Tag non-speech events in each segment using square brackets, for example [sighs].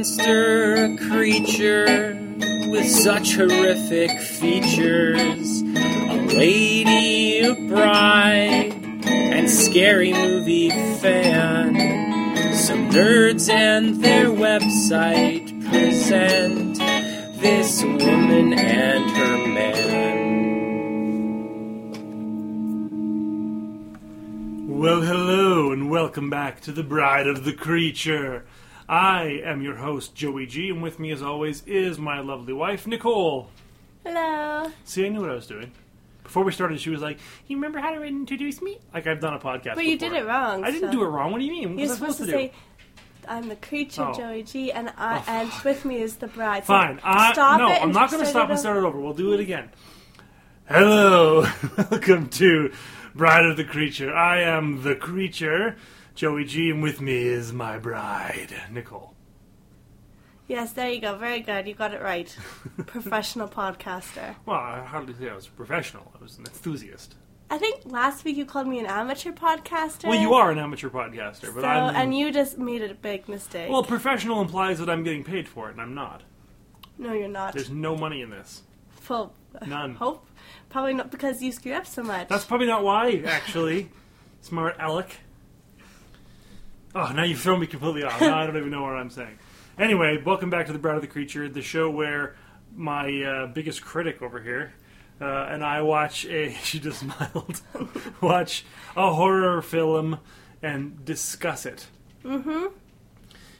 monster, a creature with such horrific features. A lady, a bride, and scary movie fan. Some nerds and their website present this woman and her man. Well, hello, and welcome back to The Bride of the Creature. I am your host, Joey G, and with me, as always, is my lovely wife, Nicole. Hello. See, I knew what I was doing. Before we started, she was like, You remember how to introduce me? Like I've done a podcast But you before. did it wrong. I didn't so- do it wrong. What do you mean? What You're was I supposed supposed to to, say, "I'm the creature, Oh. Joey G, and I oh, and with me is the bride." So Fine. I, stop no, I'm not going to stop and start it over. We'll do it again. Hello. [laughs] Welcome to Bride of the Creature. I am the creature, Joey G, and with me is my bride, Nicole. Yes, there you go. Very good. You got it right. [laughs] Professional podcaster. Well, I hardly say I was a professional. I was an enthusiast. I think last week you called me an amateur podcaster. Well, you are an amateur podcaster, but So, I'm. and you just made a big mistake. well, professional implies that I'm getting paid for it, and I'm not. no, you're not. There's no money in this. Full None. hope. Probably not because you screw up so much. That's probably not why, actually. [laughs] Smart Alec. Oh, now you've thrown me completely off. Now I don't even know what I'm saying. Anyway, welcome back to the Bride of the Creature, the show where my uh, biggest critic over here uh, and I watch a. [laughs] She just smiled. [laughs] watch a horror film and discuss it. Mm-hmm.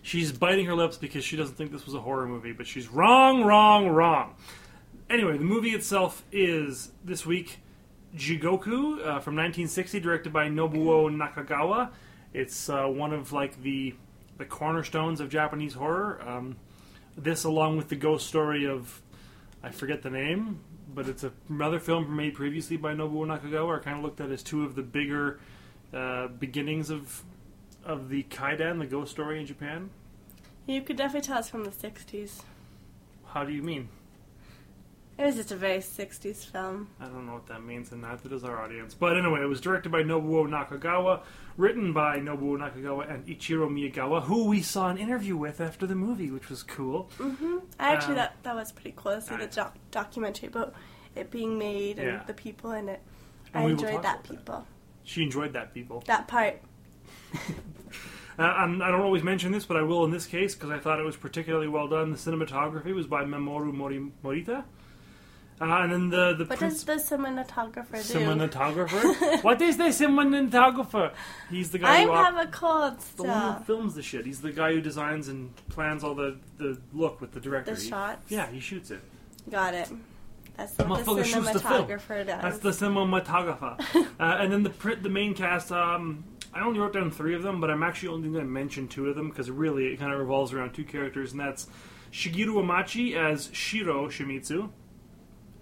She's biting her lips because she doesn't think this was a horror movie, but she's wrong, wrong, wrong. Anyway, the movie itself is this week Jigoku uh, from 1960, directed by Nobuo Nakagawa. It's uh, one of like the the cornerstones of Japanese horror. Um, this, along with the ghost story of I forget the name, but it's a- another film made previously by Nobuo Nakagawa. Are kind of looked at as two of the bigger uh, beginnings of of the kaidan, the ghost story in Japan. You could definitely tell it's from the '60s. How do you mean? It was just a very '60s film. I don't know what that means, and neither does our audience. But anyway, it was directed by Nobuo Nakagawa, written by Nobuo Nakagawa and Ichiro Miyagawa, who we saw an interview with after the movie, which was cool. hmm I actually Um, that that was pretty cool to see the doc- documentary about it being made and Yeah. the people in it. And I enjoyed that about that. people. She enjoyed that, people. That part. [laughs] Uh, I don't always mention this, but I will in this case because I thought it was particularly well done. The cinematography was by Mamoru Mori- Morita. Uh, and then the the What prince- does the cinematographer do? cinematographer. [laughs] what is the cinematographer? He's the guy I who op- have a cold the one who films the shit. He's the guy who designs and plans all the, the look with the director. The He- shots. Yeah, he shoots it. Got it. That's the motherfucker shoots the film. cinematographer does. That's the cinematographer. [laughs] uh, and then the pr- the main cast. Um, I only wrote down three of them, but I'm actually only going to mention two of them because really it kind of revolves around two characters, and that's Shigeru Amachi as Shiro Shimizu,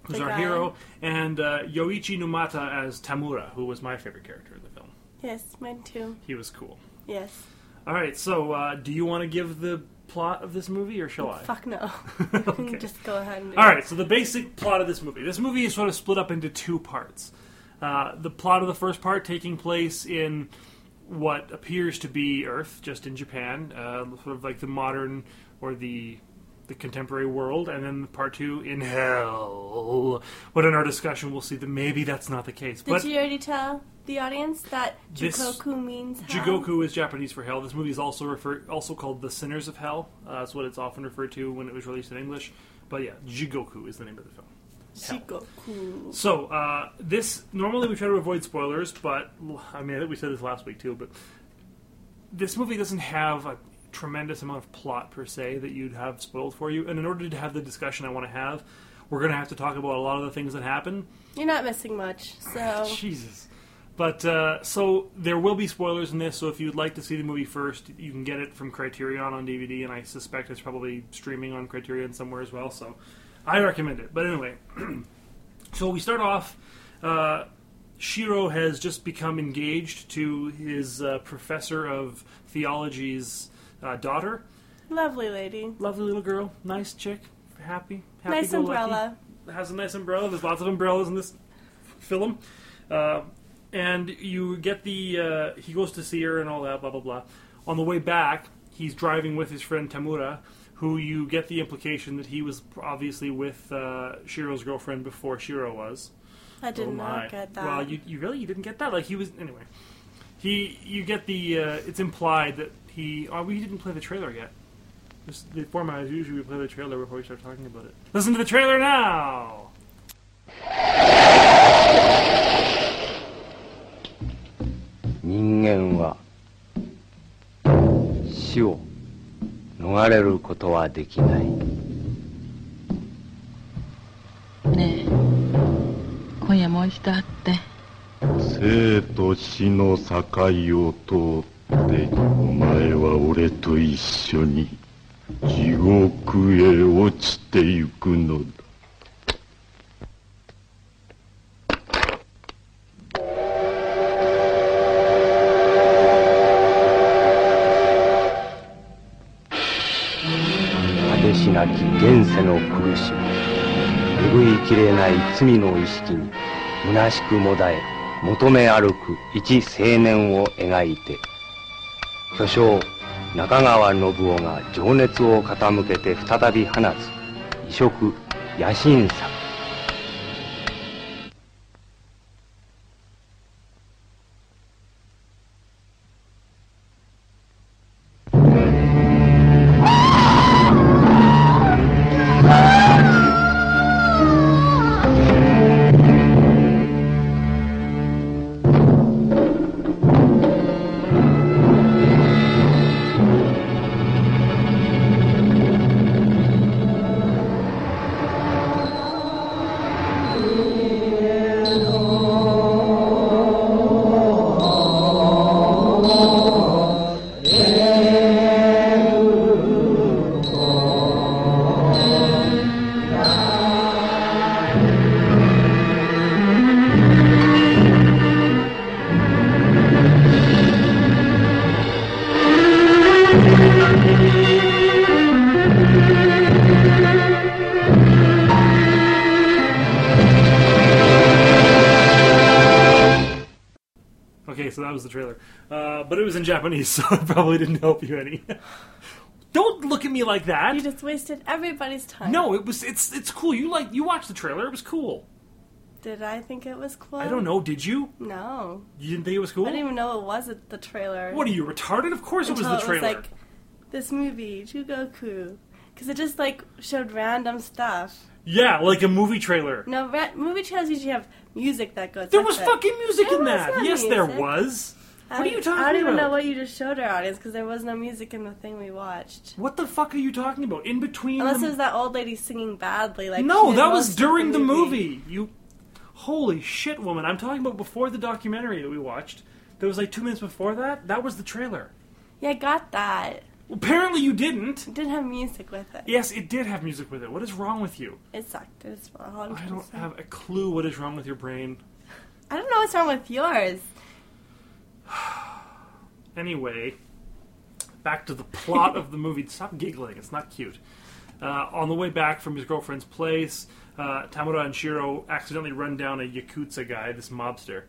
who's our guy. hero, and uh, Yoichi Numata as Tamura, who was my favorite character in the film. yes, mine too. He was cool. Yes. All right, so uh, do you want to give the plot of this movie, or shall I? Fuck no. [laughs] Okay. Just go ahead and do All it. right, so the basic plot of this movie. This movie is sort of split up into two parts. Uh, the plot of the first part taking place in what appears to be Earth, just in Japan, uh, sort of like the modern or the the contemporary world, and then part two in hell. But in our discussion, we'll see that maybe that's not the case. Did but you already tell the audience that Jigoku means hell? Jigoku is Japanese for hell. This movie is also refer- also called The Sinners of Hell. Uh, that's what it's often referred to when it was released in English. But yeah, Jigoku is the name of the film. Hell. So uh, this normally we try to avoid spoilers, but I mean I think we said this last week too. But this movie doesn't have a tremendous amount of plot per se that you'd have spoiled for you. And in order to have the discussion I want to have, we're going to have to talk about a lot of the things that happen. You're not missing much, so [laughs] Jesus. But uh, so there will be spoilers in this. So if you'd like to see the movie first, you can get it from Criterion on DVD, and I suspect it's probably streaming on Criterion somewhere as well. So I recommend it. But anyway, [clears throat] so we start off. Uh, Shiro has just become engaged to his uh, professor of theology's uh, daughter. lovely lady. Lovely little girl, nice chick, happy, happy Nice umbrella. has a nice umbrella. There's lots of umbrellas in this film. Uh, and you get the uh, he goes to see her and all that blah blah blah. On the way back, he's driving with his friend Tamura, who you get the implication that he was obviously with uh, Shiro's girlfriend before Shiro was. I did oh not my! get that. Well, you, you really you didn't get that. Like he was anyway. He you get the uh, it's implied that he oh we didn't play the trailer yet. This, the format is usually we play the trailer before we start talking about it. Listen to the trailer now. 人間は死を逃れることはできないねえ今夜もう一度会って 生と死の境を通ってお前は俺と一緒に地獄へ落ちてゆくのだ。果てしなき現世の苦しみ拭いきれない罪の意識に虚しくもだえ求め歩く一青年を描いて巨匠中川信夫が情熱を傾けて再び放つ異色野心作。So that was the trailer, uh, but it was in Japanese, [laughs] so it probably didn't help you any. [laughs] Don't look at me like that. you just wasted everybody's time. No, it was it's it's cool. You like you watched the trailer. It was cool. Did I think it was cool? I don't know. Did you? No. You didn't think it was cool? I didn't even know it was the trailer. What are you retarded? Of course it was the trailer. like this movie, Jigoku. Because it just like showed random stuff. yeah, like a movie trailer. No, ra- movie trailers usually have music that goes. There with was it. fucking music There in was that. no Yes, there music. was. I What are don't- you talking about? I don't even about? know what you just showed our audience because there was no music in the thing we watched. What the fuck are you talking about? In between Unless the... it was that old lady singing badly. Like she No, did that most was of during the movie. You Holy shit, woman. I'm talking about before the documentary that we watched. There was like 2 minutes before that. That was the trailer. Yeah, I got that. Apparently you didn't. It didn't have music with it. Yes, it did have music with it. What is wrong with you? It sucked. It was all I'm I don't have a clue what is wrong with your brain. I don't know what's wrong with yours. [sighs] Anyway, back to the plot of the movie. Stop giggling. It's not cute. Uh, on the way back from his girlfriend's place, uh, Tamura and Shiro accidentally run down a Yakuza guy, this mobster,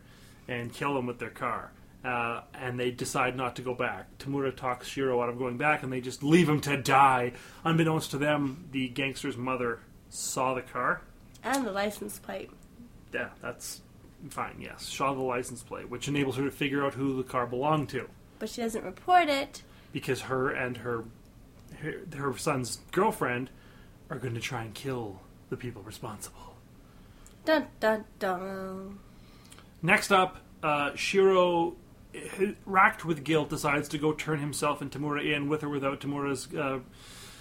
and kill him with their car. Uh, and they decide not to go back. Tamura talks Shiro out of going back, and they just leave him to die. Unbeknownst to them, the gangster's mother saw the car. And the license plate. Yeah, that's fine, yes. Saw the license plate, which enables her to figure out who the car belonged to. But she doesn't report it. because her and her, her her son's girlfriend are going to try and kill the people responsible. Dun dun dun. Next up, uh, Shiro, racked with guilt, decides to go turn himself and Tamura in with or without Tamura's uh,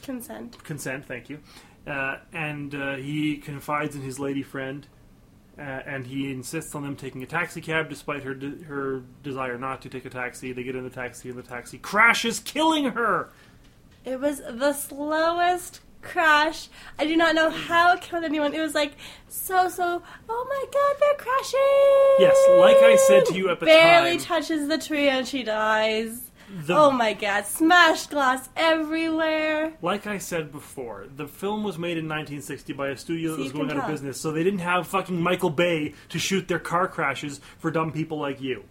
Consent. consent. Thank you. Uh, and uh, he confides in his lady friend, uh, and he insists on them taking a taxi cab, despite her de- her desire not to take a taxi. They get in the taxi, and the taxi crashes, killing her. It was the slowest crash. I do not know how it killed anyone. It was like so so. Oh my god, they're crashing! Yes, like I said to you at the barely time- touches the tree and she dies. The- oh my god, smashed glass everywhere. Like I said before, the film was made in 1960 by a studio that was going out of business, so they didn't have fucking Michael Bay to shoot their car crashes for dumb people like you.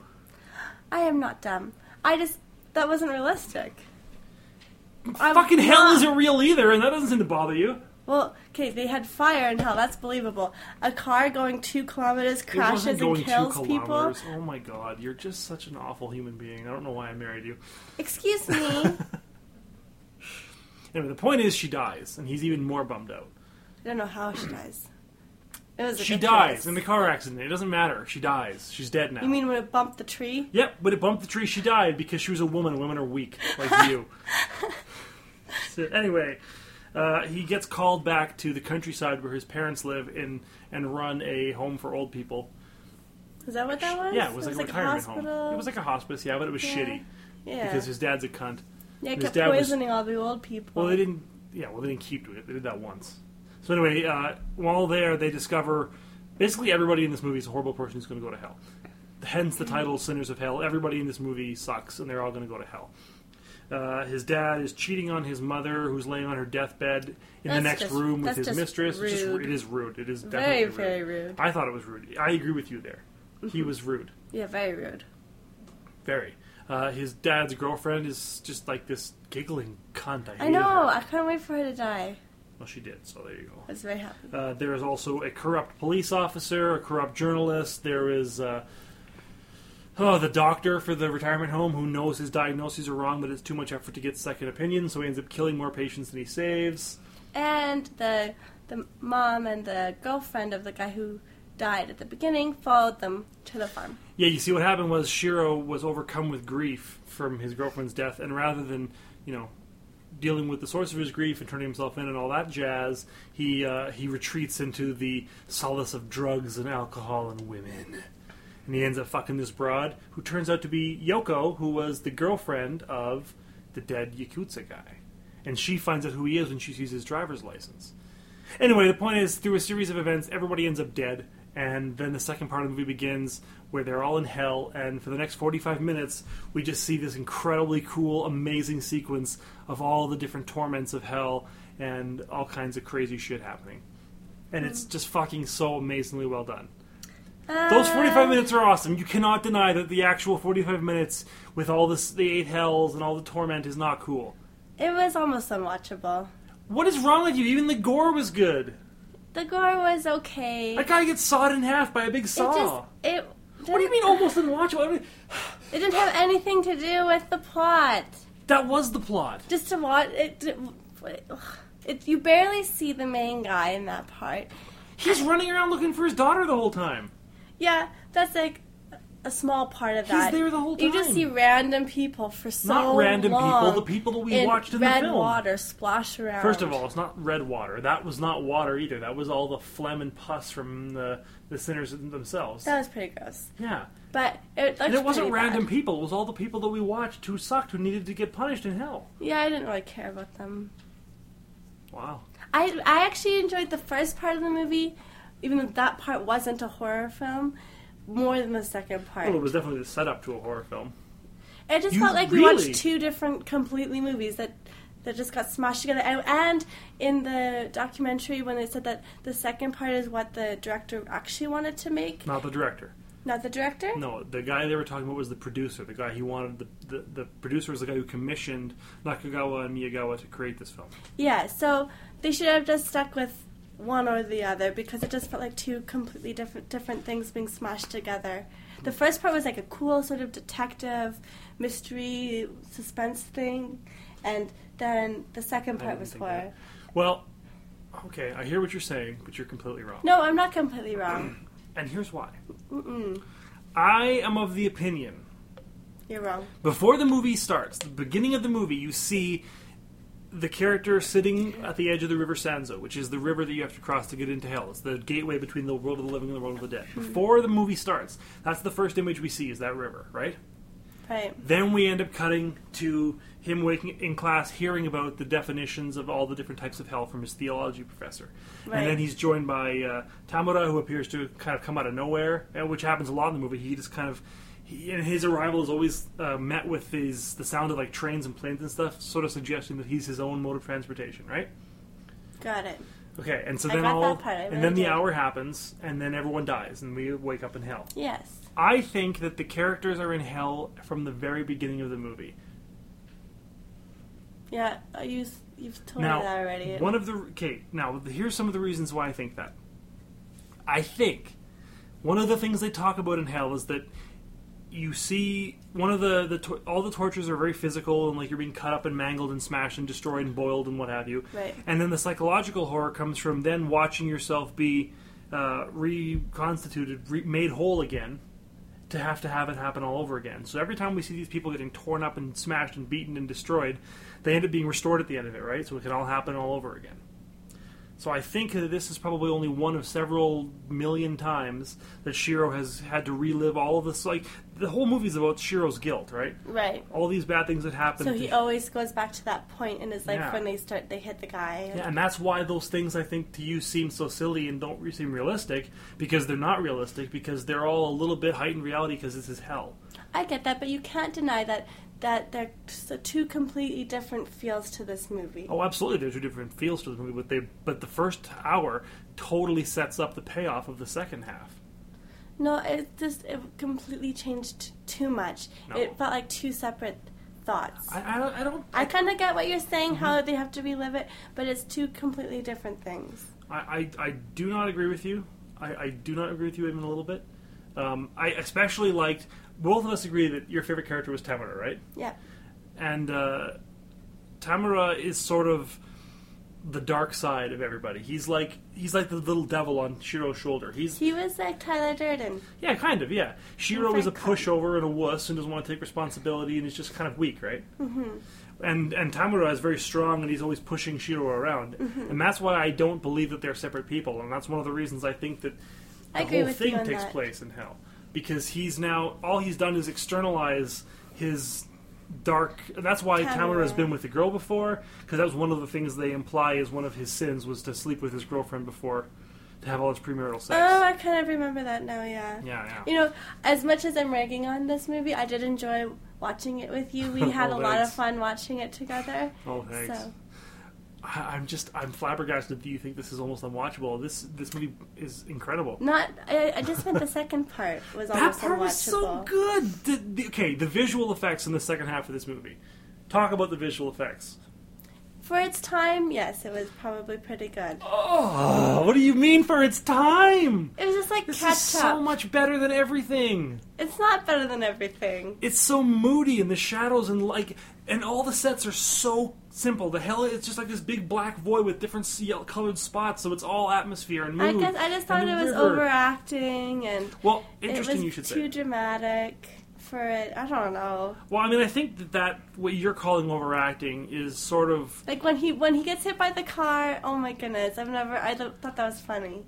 I am not dumb. I just that wasn't realistic. I'm fucking hell not- isn't real either, and that doesn't seem to bother you. Well, okay, they had fire in hell. That's believable. A car going two kilometers crashes and kills two people. Oh my god, you're just such an awful human being. I don't know why I married you. Excuse me. [laughs] Anyway, the point is she dies, and he's even more bummed out. I don't know how she dies. It was She ridiculous. dies in the car accident. It doesn't matter. She dies. She's dead now. You mean when it bumped the tree? Yep, but it bumped the tree. She died because she was a woman. Women are weak, like [laughs] you. So anyway, uh, he gets called back to the countryside where his parents live in and run a home for old people. Is that what that was? Yeah, it was like a retirement home. It was like a hospice, yeah, but it was Yeah. shitty yeah. because his dad's a cunt. yeah, it kept dad was- poisoning all the old people. Well, they didn't. Yeah, well, they didn't keep doing it. They did that once. So anyway, uh, while there, they discover basically everybody in this movie is a horrible person who's going to go to hell. Hence the title "Sinners of Hell." Everybody in this movie sucks, and they're all going to go to hell. Uh, his dad is cheating on his mother, who's laying on her deathbed in the That's next just- room with that's his just mistress. It's just, rude. it is rude. It is Very, definitely rude. very rude. I thought it was rude. I agree with you there. He was rude. Yeah, very rude. Very. Uh, his dad's girlfriend is just like this giggling cunt. I, I hated know. her. I can't wait for her to die. Well, she did. So there you go. Was very happy. Uh, there is also a corrupt police officer, a corrupt journalist. There is uh, oh the doctor for the retirement home who knows his diagnoses are wrong, but it's too much effort to get second opinion, so he ends up killing more patients than he saves. And the the mom and the girlfriend of the guy who died at the beginning followed them to the farm. Yeah, you see what happened was Shiro was overcome with grief from his girlfriend's death, and rather than you know dealing with the source of his grief and turning himself in and all that jazz, he uh, he retreats into the solace of drugs and alcohol and women. And he ends up fucking this broad, who turns out to be Yoko, who was the girlfriend of the dead Yakuza guy. And she finds out who he is when she sees his driver's license. Anyway, the point is, through a series of events, everybody ends up dead, and then the second part of the movie begins where they're all in hell, and for the next 45 minutes, we just see this incredibly cool, amazing sequence of all the different torments of hell and all kinds of crazy shit happening. And it's hmm. just fucking so amazingly well done. Those uh. 45 minutes are awesome. You cannot deny that the actual 45 minutes with all this, the eight hells and all the torment is not cool. It was almost unwatchable. What is wrong with you? Even the gore was good. The gore was okay. That guy gets sawed in half by a big it saw. just it. what do you mean almost unwatchable? I mean, [sighs] It didn't have anything to do with the plot. that was the plot. Just to watch it, it. You barely see the main guy in that part. He's running around looking for his daughter the whole time. Yeah, that's like a small part of that. He's there the whole time. You just see random people for so Not random people, the people that we watched in the film. red water splash around. First of all, it's not red water. That was not water either. That was all the phlegm and pus from the, the sinners themselves. that was pretty gross. yeah. But it, And it wasn't random bad. people. It was all the people that we watched who sucked, who needed to get punished in hell. Yeah, I didn't really care about them. Wow. I I actually enjoyed the first part of the movie, even though that part wasn't a horror film, more than the second part. Well, it was definitely the setup to a horror film. It just You felt like we watched two different completely movies that that just got smashed together. And, and in the documentary, when they said that the second part is what the director actually wanted to make, Not the director. not the director. No, the guy they were talking about was the producer. The guy he wanted. The, the, the producer was the guy who commissioned Nakagawa and Miyagawa to create this film. Yeah, so they should have just stuck with one or the other because it just felt like two completely different different things being smashed together. The first part was like a cool sort of detective mystery suspense thing, and then the second part was horror. that. Well, okay, I hear what you're saying, but you're completely wrong. No, I'm not completely wrong. [clears throat] And here's why. Mm-mm. I am of the opinion You're wrong. before the movie starts, the beginning of the movie, you see the character sitting at the edge of the River Sanzu, which is the river that you have to cross to get into hell. It's the gateway between the world of the living and the world of the dead. Before the movie starts, that's the first image we see is that river, right? Right. Then we end up cutting to him waking in class, hearing about the definitions of all the different types of hell from his theology professor, Right. and then he's joined by uh, Tamura, who appears to kind of come out of nowhere, uh, which happens a lot in the movie. He just kind of, he, and his arrival is always uh, met with his the sound of like trains and planes and stuff, sort of suggesting that he's his own mode of transportation, right? Got it. Okay, and so I then all, part, I and really then the hour happens, and then everyone dies, and we wake up in hell. Yes. I think that the characters are in hell from the very beginning of the movie. Yeah, uh, you you've told Now, me that already. one of the okay. Now, here's some of the reasons why I think that. I think one of the things they talk about in hell is that you see one of the the tor- all the tortures are very physical and like you're being cut up and mangled and smashed and destroyed and boiled and what have you. Right. And then the psychological horror comes from then watching yourself be uh, reconstituted, re- made whole again, to have to have it happen all over again. So every time we see these people getting torn up and smashed and beaten and destroyed, they end up being restored at the end of it, right? So it can all happen all over again. So I think that this is probably only one of several million times that Shiro has had to relive all of this. Like the whole movie's about Shiro's guilt, right? right. All these bad things that happen. So he always goes back to that point in his life Yeah. when they start they hit the guy. Yeah, and that's why those things I think to you seem so silly and don't seem realistic because they're not realistic because they're all a little bit heightened reality because this is hell. I get that, but you can't deny that that they're two completely different feels to this movie. Oh, absolutely. There's two different feels to the movie, but they but the first hour totally sets up the payoff of the second half. No, it just it completely changed too much. No. It felt like two separate thoughts. I, I don't. I don't. I kind of get what you're saying, Mm-hmm. how they have to relive it, but it's two completely different things. I, I, I do not agree with you. I, I do not agree with you even a little bit. Um, I especially liked. Both of us agree that your favorite character was Tamura, right? Yeah. and uh, Tamura is sort of the dark side of everybody. He's like he's like the little devil on Shiro's shoulder. He's He was like Tyler Durden. yeah, kind of yeah. Shiro is a pushover and a wuss and doesn't want to take responsibility and is just kind of weak, right? Mm-hmm. And and Tamura is very strong and he's always pushing Shiro around, Mm-hmm. and that's why I don't believe that they're separate people, and that's one of the reasons I think that the whole thing takes that. place in hell because he's now all he's done is externalize his dark. That's why Tamura. Has been with the girl before because that was one of the things they imply is one of his sins was to sleep with his girlfriend before to have all his premarital sex. Oh, I kind of remember that now. Yeah. yeah, yeah. You know, as much as I'm ragging on this movie, I did enjoy watching it with you. We [laughs] oh, had Oh, a lot of fun watching it together. oh, thanks. So I'm just I'm flabbergasted that you think this is almost unwatchable. This this movie is incredible. not. I, I just meant the [laughs] second part was That almost part was so good. The, the, okay, the visual effects in the second half of this movie. Talk about the visual effects. For its time, yes, it was probably pretty good. Oh, what do you mean for its time? It was just like This catch is up. so much better than everything. It's not better than everything. It's so moody and the shadows and like and all the sets are so simple. The hell, it's just like this big black void with different colored spots, so it's all atmosphere and I guess I just thought it was river. overacting and Well, interesting you should too say. Too dramatic for it. I don't know. Well, I mean, I think that, that what you're calling overacting is sort of Like when he when he gets hit by the car. Oh my goodness! I've never. I th- thought that was funny.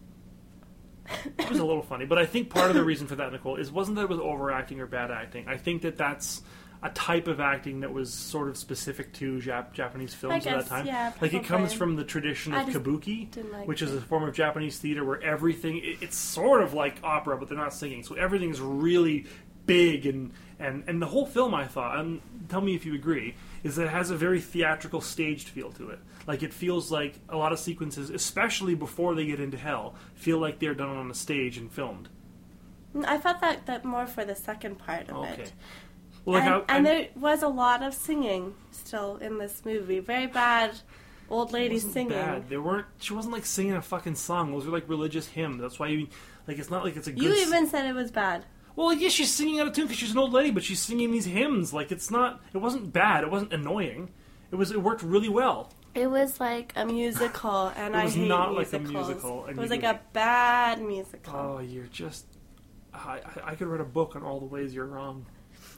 it was a little funny, but I think part of the reason for that, Nicole, is wasn't that it was overacting or bad acting. I think that that's a type of acting that was sort of specific to Jap- Japanese films I at that time. yeah, like it comes from the tradition of kabuki, like which is a form of Japanese theater where everything it, it's sort of like opera, but they're not singing, so everything's really big and and and the whole film. I thought, and tell me if you agree, is that it has a very theatrical, staged feel to it. Like it feels like a lot of sequences, especially before they get into hell, feel like they're done on a stage and filmed. Mm, I felt that that more for the second part of Okay. it. Well, and, and there was a lot of singing still in this movie. Very bad old wasn't singing. Bad. They weren't. She wasn't like singing a fucking song. Those were like religious hymns. That's why you like. It's not like it's a good. You even said it was bad. Well, yeah, she's singing out of tune because she's an old lady, but she's singing these hymns. Like it's not. It wasn't bad. It wasn't annoying. It was. It worked really well. It was like a musical, and It I was hate not like a musicals. musical, It was like a bad musical. Oh, you're just. I, I could write a book on all the ways you're wrong.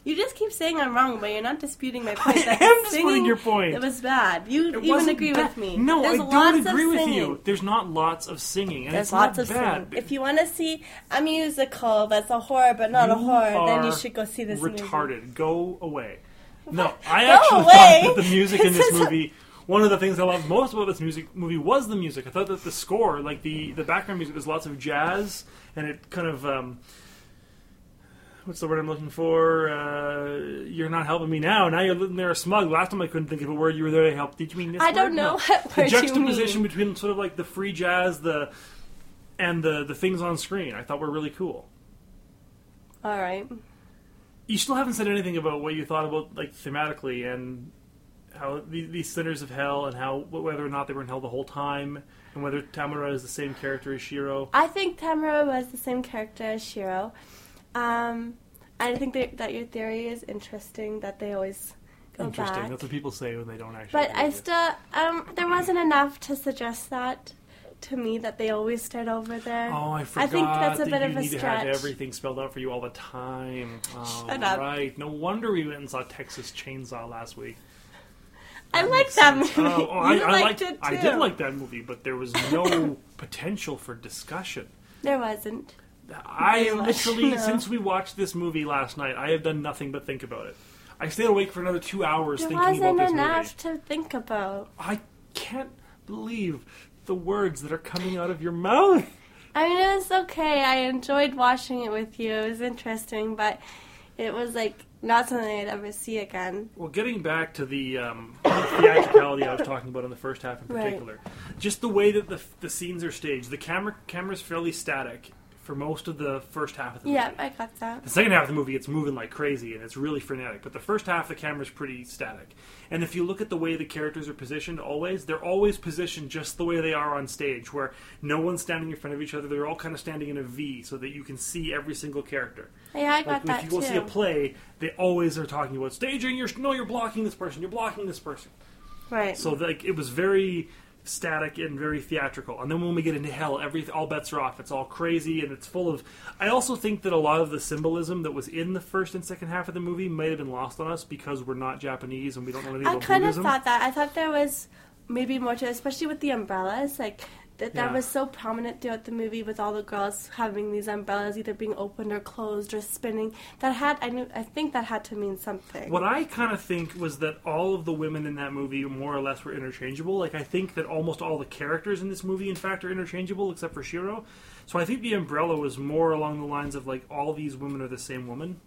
You just keep saying I'm wrong, but you're not disputing my point. I that am disputing singing, your point. It was bad. You It even agree bad. with me. No, There's I don't agree with singing. you. There's not lots of singing, and There's it's lots not of bad. singing. If you want to see a musical that's a horror but not a horror, then you should go see this movie. retarded. Go away. No, I actually away. thought that the music [laughs] in this This movie. One of the things I loved most about this music movie was the music. I thought that the score, like the the background music, there's lots of jazz, and it kind of um, what's the word I'm looking for? Uh, you're not helping me now. Now you're living there smug. Last time I couldn't think of a word. You were there to help. Did you mean this? I word? don't know No. [laughs] what The juxtaposition between sort of like the free jazz, the and the the things on screen, I thought were really cool. All right. you still haven't said anything about what you thought about like thematically and how the, these sinners of hell and how whether or not they were in hell the whole time, and whether Tamura is the same character as Shiro. I think Tamura was the same character as Shiro. Um, I think that, that your theory is interesting. That they always go Interesting. back. That's what people say when they don't actually. But I still, um, there wasn't enough to suggest that to me that they always start over there. Oh, I forgot. think that's a that bit of a need to have stretch. everything spelled out for you all the time. Oh, Shut up. Right. No wonder we went and saw Texas Chainsaw last week. I liked that movie. Oh, oh, [laughs] I, I liked liked it too. I did like that movie, but there was no [laughs] potential for discussion. There wasn't. I much, literally, [laughs] no. since we watched this movie last night, I have done nothing but think about it. I stayed awake for another two hours There thinking about wasn't this enough movie. to think about. I can't believe the words that are coming out of your mouth. [laughs] I mean, it was okay. I enjoyed watching it with you. It was interesting, but it was like not something I'd ever see again. Well, getting back to the um, [coughs] theatricality I was talking about in the first half in Right. particular, just the way that the the scenes are staged, the camera camera's fairly static for most of the first half of the Yeah, movie. Yeah, I got that. The second half of the movie, it's moving like crazy and it's really frenetic. But the first half, the camera's pretty static. And if you look at the way the characters are positioned, always they're always positioned just the way they are on stage, where no one's standing in front of each other. They're all kind of standing in a V, so that you can see every single character. Yeah, I got Like that if you go too. see a play, they always are talking about staging. You're no, you're blocking this person. You're blocking this person. right. So like it was very static and very theatrical. And then when we get into hell, every all bets are off. It's all crazy and it's full of. I also think that a lot of the symbolism that was in the first and second half of the movie might have been lost on us because we're not Japanese and we don't know anything I about kind of thought that. I thought there was maybe more to it, especially with the umbrellas. Like that, that Yeah. was so prominent throughout the movie with all the girls having these umbrellas either being opened or closed or spinning. That had I knew I think that had to mean something. What I kind of think was that all of the women in that movie more or less were interchangeable. Like I think that almost all the characters in this movie, in fact, are interchangeable except for Shiro. So I think the umbrella was more along the lines of like all these women are the same woman,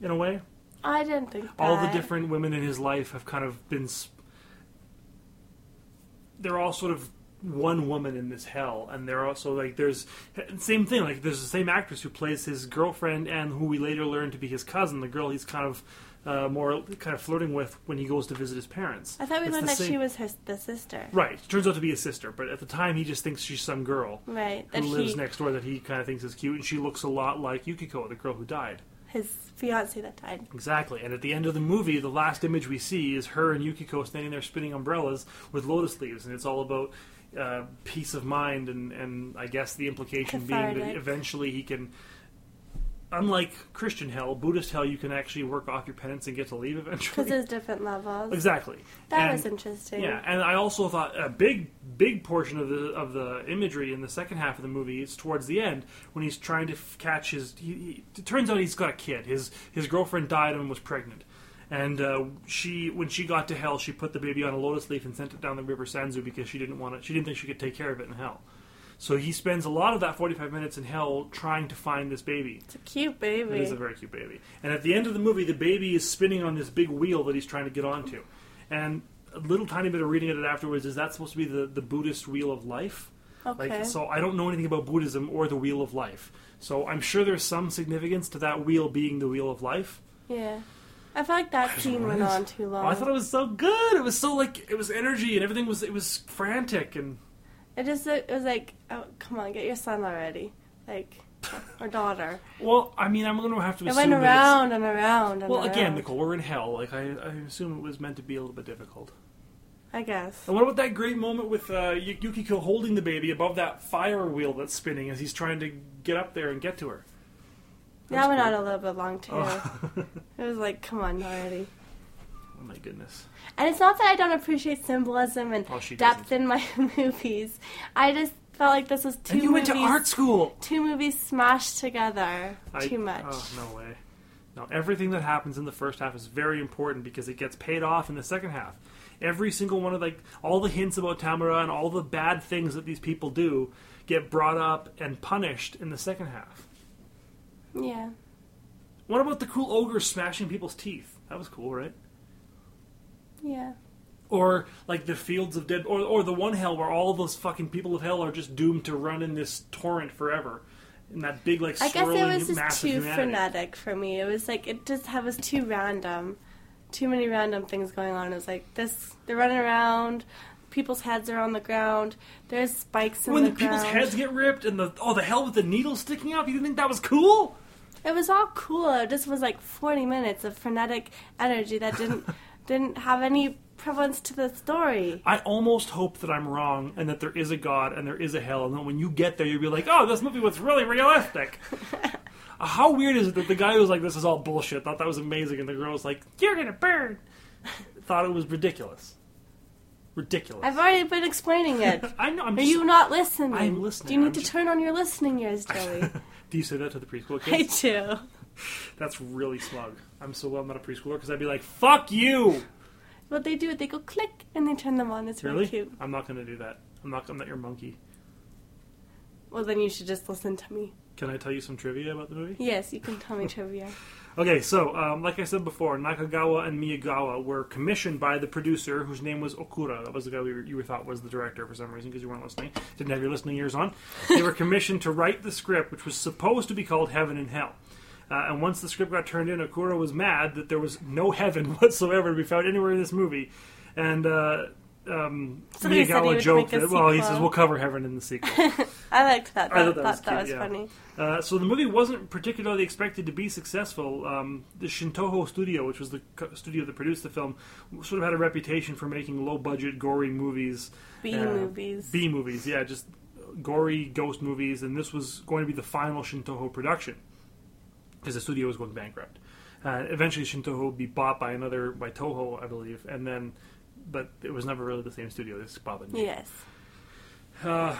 in a way. I didn't think that. all the different women in his life have kind of been s- they're all sort of one woman in this hell and they're also like there's same thing like there's the same actress who plays his girlfriend and who we later learn to be his cousin the girl he's kind of uh, more kind of flirting with when he goes to visit his parents I thought we It's learned that same- she was her the sister. right turns out to be his sister but at the time he just thinks she's some girl Right. who lives he next door that he kind of thinks is cute and she looks a lot like Yukiko the girl who died his fiance that died. Exactly. And at the end of the movie, the last image we see is her and Yukiko standing there spinning umbrellas with lotus leaves, and it's all about uh, peace of mind, and, and I guess the implication being that eventually he can. Unlike Christian hell, Buddhist hell, you can actually work off your penance and get to leave eventually. Because there's different levels. Exactly. That And- was interesting. yeah, and I also thought a big, big portion of the of the imagery in the second half of the movie is towards the end when he's trying to f- catch his. He, he, it turns out he's got a kid. His his girlfriend died and was pregnant, and uh, she when she got to hell, she put the baby on a lotus leaf and sent it down the river Sanzu because she didn't want it. She didn't think she could take care of it in hell. So he spends a lot of that forty five minutes in hell trying to find this baby. It's a cute baby. It is a very cute baby. And at the end of the movie, the baby is spinning on this big wheel that he's trying to get onto. And a little tiny bit of reading it afterwards is that supposed to be the, the Buddhist wheel of life? okay. Like, so I don't know anything about Buddhism or the wheel of life. So I'm sure there's some significance to that wheel being the wheel of life. yeah. I felt like that scene went on too long. Oh, I thought it was so good. It was so like it was energy and everything was it was frantic and It just it was like, oh come on, get your son already, like or daughter. well, I mean, I'm going to have to It assume went around and around and Well, again. Nicole, we're in hell. Like I, I assume it was meant to be a little bit difficult. I guess. And what about that great moment with uh, Yu- Yukiko holding the baby above that fire wheel that's spinning as he's trying to get up there and get to her? That went cool. on a little bit long too. Oh, [laughs] It was like, come on already. oh my goodness. And it's not that I don't appreciate symbolism and Oh, depth doesn't. in my [laughs] movies. I just felt like this was two and you went to art school. Two movies smashed together. I- Too much. Oh no way. No, everything that happens in the first half is very important because it gets paid off in the second half. Every single one of like all the hints about Tamura and all the bad things that these people do get brought up and punished in the second half. Yeah. What about the cool ogre smashing people's teeth? That was cool, right? Yeah. or like the fields of dead, or or the one hell where all those fucking people of hell are just doomed to run in this torrent forever, in that big like I guess swirling it was just too humanity. frenetic for me. It was like it just ha- was too random. too many random things going on. It was like this: they're running around, people's heads are on the ground. There's spikes in when the, the people's ground. heads get ripped and the oh the hell with the needle sticking out. you didn't think that was cool? It was all cool. It just was like 40 minutes of frenetic energy that didn't [laughs] didn't have any prevalence to the story. I almost hope that I'm wrong and that there is a god and there is a hell, and then when you get there, you'll be like, "Oh, this movie was really realistic." [laughs] How weird is it that the guy who was like, "This is all bullshit," thought that was amazing, and the girl was like, "You're gonna burn," [laughs] thought it was ridiculous, ridiculous. I've already been explaining it. [laughs] I know. I'm Are just, you not listening? I'm listening. Do you need I'm to just- turn on your listening ears, [laughs] Joey? Do you say that to the preschool I kids? do. That's really smug. I'm so glad I'm not a preschooler because I'd be like, "Fuck you." What they do, it, they go click and they turn them on. It's really, Really? cute. I'm not gonna do that. I'm not. I'm not your monkey. Well, then you should just listen to me. Can I tell you some trivia about the movie? Yes, you can tell me trivia. [laughs] Okay, so um, like I said before, Nakagawa and Miyagawa were commissioned by the producer, whose name was Okura. That was the guy we were, you thought was the director for some reason because you weren't listening. Didn't have your listening ears on. They were [laughs] commissioned to write the script, which was supposed to be called Heaven and Hell. Uh, and once the script got turned in, Okura was mad that there was no heaven [laughs] whatsoever to be found anywhere in this movie. And uh, um, Somebody Miyagawa would joked make a that, well, he says, we'll cover heaven in the sequel. [laughs] I liked that. I That, thought that that, was that cute, was yeah. funny. Uh, so the movie wasn't particularly expected to be successful. Um, the Shintoho studio, which was the studio that produced the film, sort of had a reputation for making low-budget, gory movies. B uh, movies. B movies, yeah, just gory ghost movies, and this was going to be the final Shintoho production because the studio was going bankrupt. Uh, eventually, Shintoho would be bought by another by Toho, I believe, and then, but it was never really the same studio. This bothered me. Yes. Uh,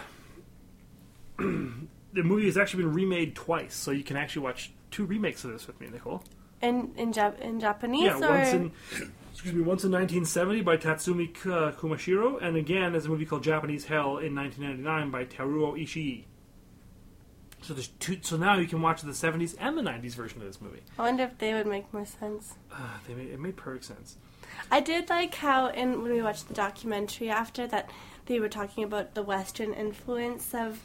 [clears throat] the movie has actually been remade twice, so you can actually watch two remakes of this with me, Nicole. In in, Jap- in Japanese yeah, or once in [coughs] excuse me, once in 1970 by Tatsumi uh, Kumashiro, and again as a movie called Japanese Hell in 1999 by Teruo Ishii. So there's two. So now you can watch the 70s and the 90s version of this movie. I wonder if they would make more sense. Uh, they made, it made perfect sense. I did like how in when we watched the documentary after that they were talking about the Western influence of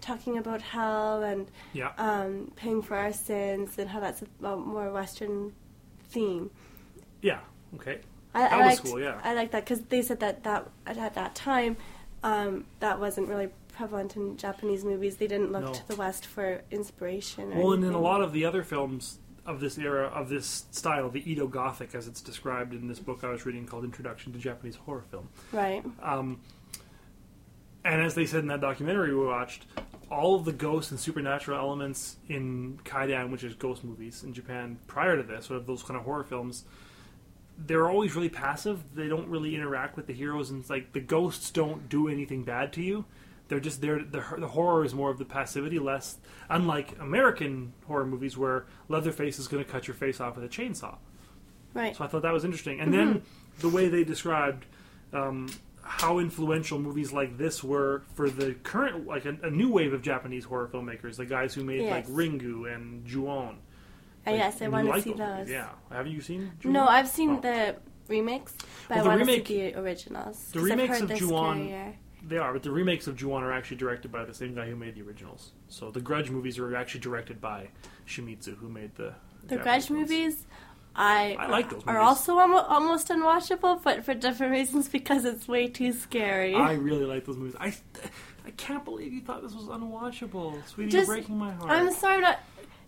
talking about hell and Yeah. um, paying for our sins and how that's a, more Western theme. Yeah. Okay. I, That I was liked, cool, yeah. I like that because they said that that at, at that time um, that wasn't really prevalent in Japanese movies. They didn't look No. to the West for inspiration. Or Well, and in a lot of the other films of this era, of this style, the Edo Gothic, as it's described in this book I was reading called Introduction to Japanese Horror Film. right. Um, and as they said in that documentary we watched, all of the ghosts and supernatural elements in Kaidan, which is ghost movies in Japan prior to this, sort of those kind of horror films, they're always really passive. They don't really interact with the heroes, and it's like the ghosts don't do anything bad to you. They're just there. The, the horror is more of the passivity, less unlike American horror movies where Leatherface is going to cut your face off with a chainsaw. Right. So I thought that was interesting. And then the way they described um, how influential movies like this were for the current, like a, a new wave of Japanese horror filmmakers, the guys who made like Ringu and Ju-on. Uh, Like, yes, I want to like see those those. Yeah, have you seen? Ju-on? No, I've seen Oh. the remix, but Well, the I want to see the originals. the remakes of Ju-on-. They are, but the remakes of Ju-on are actually directed by the same guy who made the originals. So the Grudge movies are actually directed by Shimizu, who made the The Grudge ones. movies, I, I like those are also almost unwatchable, but for different [laughs] reasons because it's way too scary. I really like those movies. I I can't believe you thought this was unwatchable, sweetie. Just- you're breaking my heart. I'm sorry, not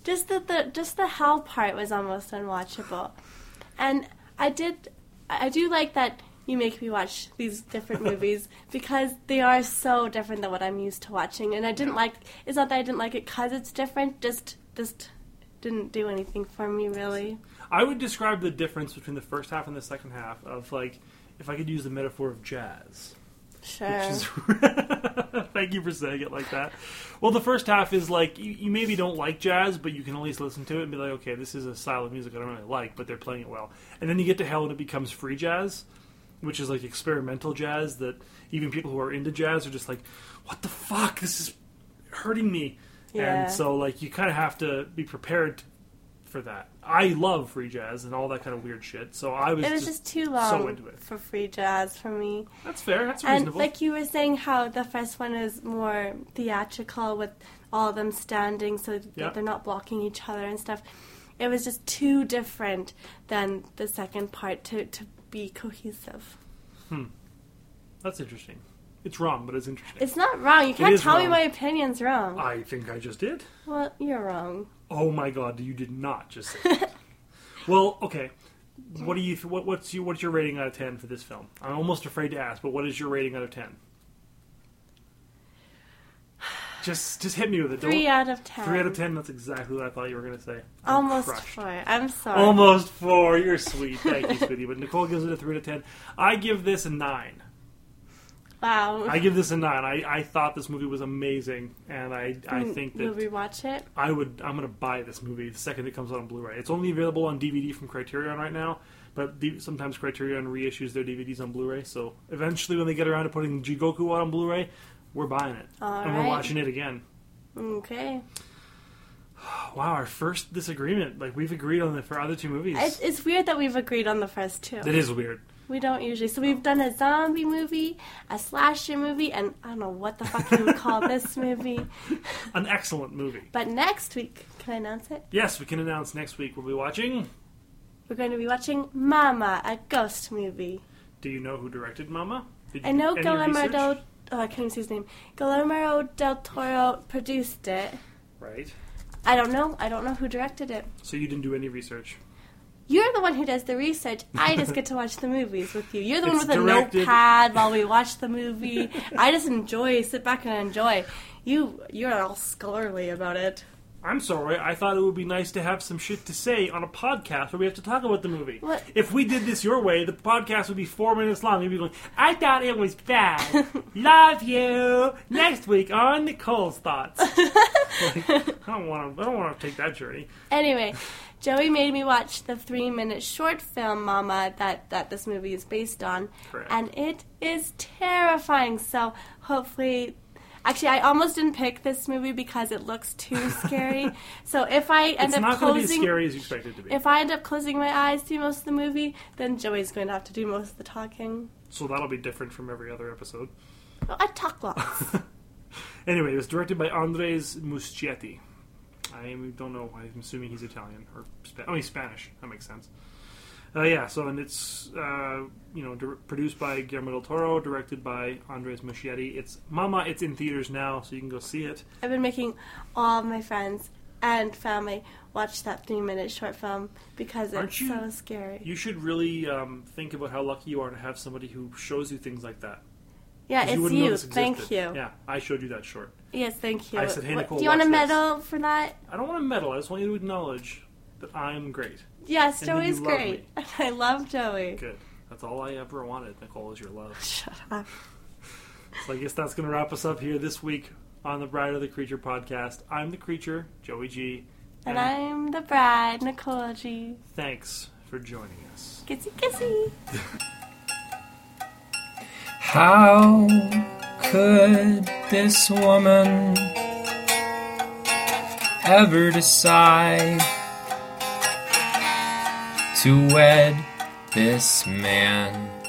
just the, the just the hell part was almost unwatchable, and I did I do like that you make me watch these different movies [laughs] because they are so different than what I'm used to watching, and I didn't like. It's not that I didn't like it because it's different. Just just didn't do anything for me really. I would describe the difference between the first half and the second half of like if I could use the metaphor of jazz. Sure. Is [laughs] Thank you for saying it like that. Well, the first half is like you, you maybe don't like jazz, but you can at least listen to it and be like, okay, this is a style of music I don't really like, but they're playing it well. And then you get to hell and it becomes free jazz, which is like experimental jazz that even people who are into jazz are just like, what the fuck? This is hurting me. Yeah. And so like you kind of have to be prepared for that. I love free jazz and all that kind of weird shit. So I was, it was just, just too so long it. for free jazz for me. That's fair. That's reasonable. And like you were saying, how the first one is more theatrical with all of them standing, so that Yeah. they're not blocking each other and stuff. it was just too different than the second part to, to be cohesive. Hmm. That's interesting. It's wrong, but it's interesting. It's not wrong. You can't is tell me wrong. my opinion's wrong. I think I just did. well, you're wrong. Oh my god, you did not just say that. [laughs] well, okay. What do you th- what, what's your what's your rating out of 10 for this film? I'm almost afraid to ask, but what is your rating out of 10? Just just hit me with it. Three Don't, out of ten. 3 out of 10, that's exactly what I thought you were going to say. I'm Almost crushed. four. I'm sorry. Almost 4. You're sweet. Thank you, sweetie. But Nicole gives it a 3 out of 10. I give this a 9. Wow. I give this a 9. I, I thought this movie was amazing and I I mm, think that Will we watch it? I would. I'm going to buy this movie the second it comes out on Blu-ray. It's only available on DVD from Criterion right now, but D- sometimes Criterion reissues their DVDs on Blu-ray. So eventually, when they get around to putting Jigoku out on Blu-ray, we're buying it All and we're watching it again. Okay. [sighs] Wow, our first disagreement. Like we've agreed on the for other two movies. It's, it's weird that we've agreed on the first two. It is weird. We don't usually. So we've done a zombie movie, a slasher movie, and I don't know what the fuck you would call this [laughs] movie. An excellent movie. But next week, can I announce it? Yes, we can announce next week we'll be watching. We're going to be watching Mama, a ghost movie. Do you know who directed Mama? Did I know Guillermo del. Oh, I can't even see his name. Guillermo del Toro produced it. Right. I don't know. I don't know who directed it. So you didn't do any research. You're the one who does the research. I [laughs] just get to watch the movies with you. You're the one It's with a directed- notepad while we watch the movie. I just enjoy, sit back and enjoy. You, you're all scholarly about it. I'm sorry. I thought it would be nice to have some shit to say on a podcast where we have to talk about the movie. What? If we did this your way, the podcast would be four minutes long. You'd be going, "I thought it was bad. [laughs] Love you." Next week on Nicole's thoughts. [laughs] Like, I don't want to. I don't want to take that journey. Anyway, Joey made me watch the three-minute short film "Mama" that that this movie is based on, Correct. and it is terrifying. So hopefully. Actually, I almost didn't pick this movie because it looks too [laughs] scary. so if I end It's up not to be as closing, scary as you expect it to be. if I end up closing my eyes through most of the movie, then Joey's going to have to do most of the talking. so that'll be different from every other episode. Well, I talk lots. [laughs] Anyway, it was directed by Andres Muschietti. I don't know. I'm assuming he's Italian or oh, he's Spanish. That makes sense. Uh, yeah. So and it's uh, you know dir- produced by Guillermo del Toro, directed by Andres Muschietti. It's Mama. It's in theaters now, so you can go see it. I've been making all of my friends and family watch that three-minute short film because Aren't it's you- so scary. You should really um, think about how lucky you are to have somebody who shows you things like that. yeah, it's wouldn't you. Thank you. Yeah, I showed you that short. Yes, thank you. I said, "Hey, What- Nicole, do you want a watch this." medal for that? I don't want a medal. I just want you to acknowledge that I'm great. Yes, And Joey's love great. me. [laughs] I love Joey. Good. That's all I ever wanted, Nicole, is your love. [laughs] Shut up. So I guess that's going to wrap us up here this week on the Bride of the Creature podcast. I'm the creature, Joey G. And I'm the bride, Nicole G. thanks for joining us. Kissy kissy. [laughs] How could this woman ever decide to wed this man?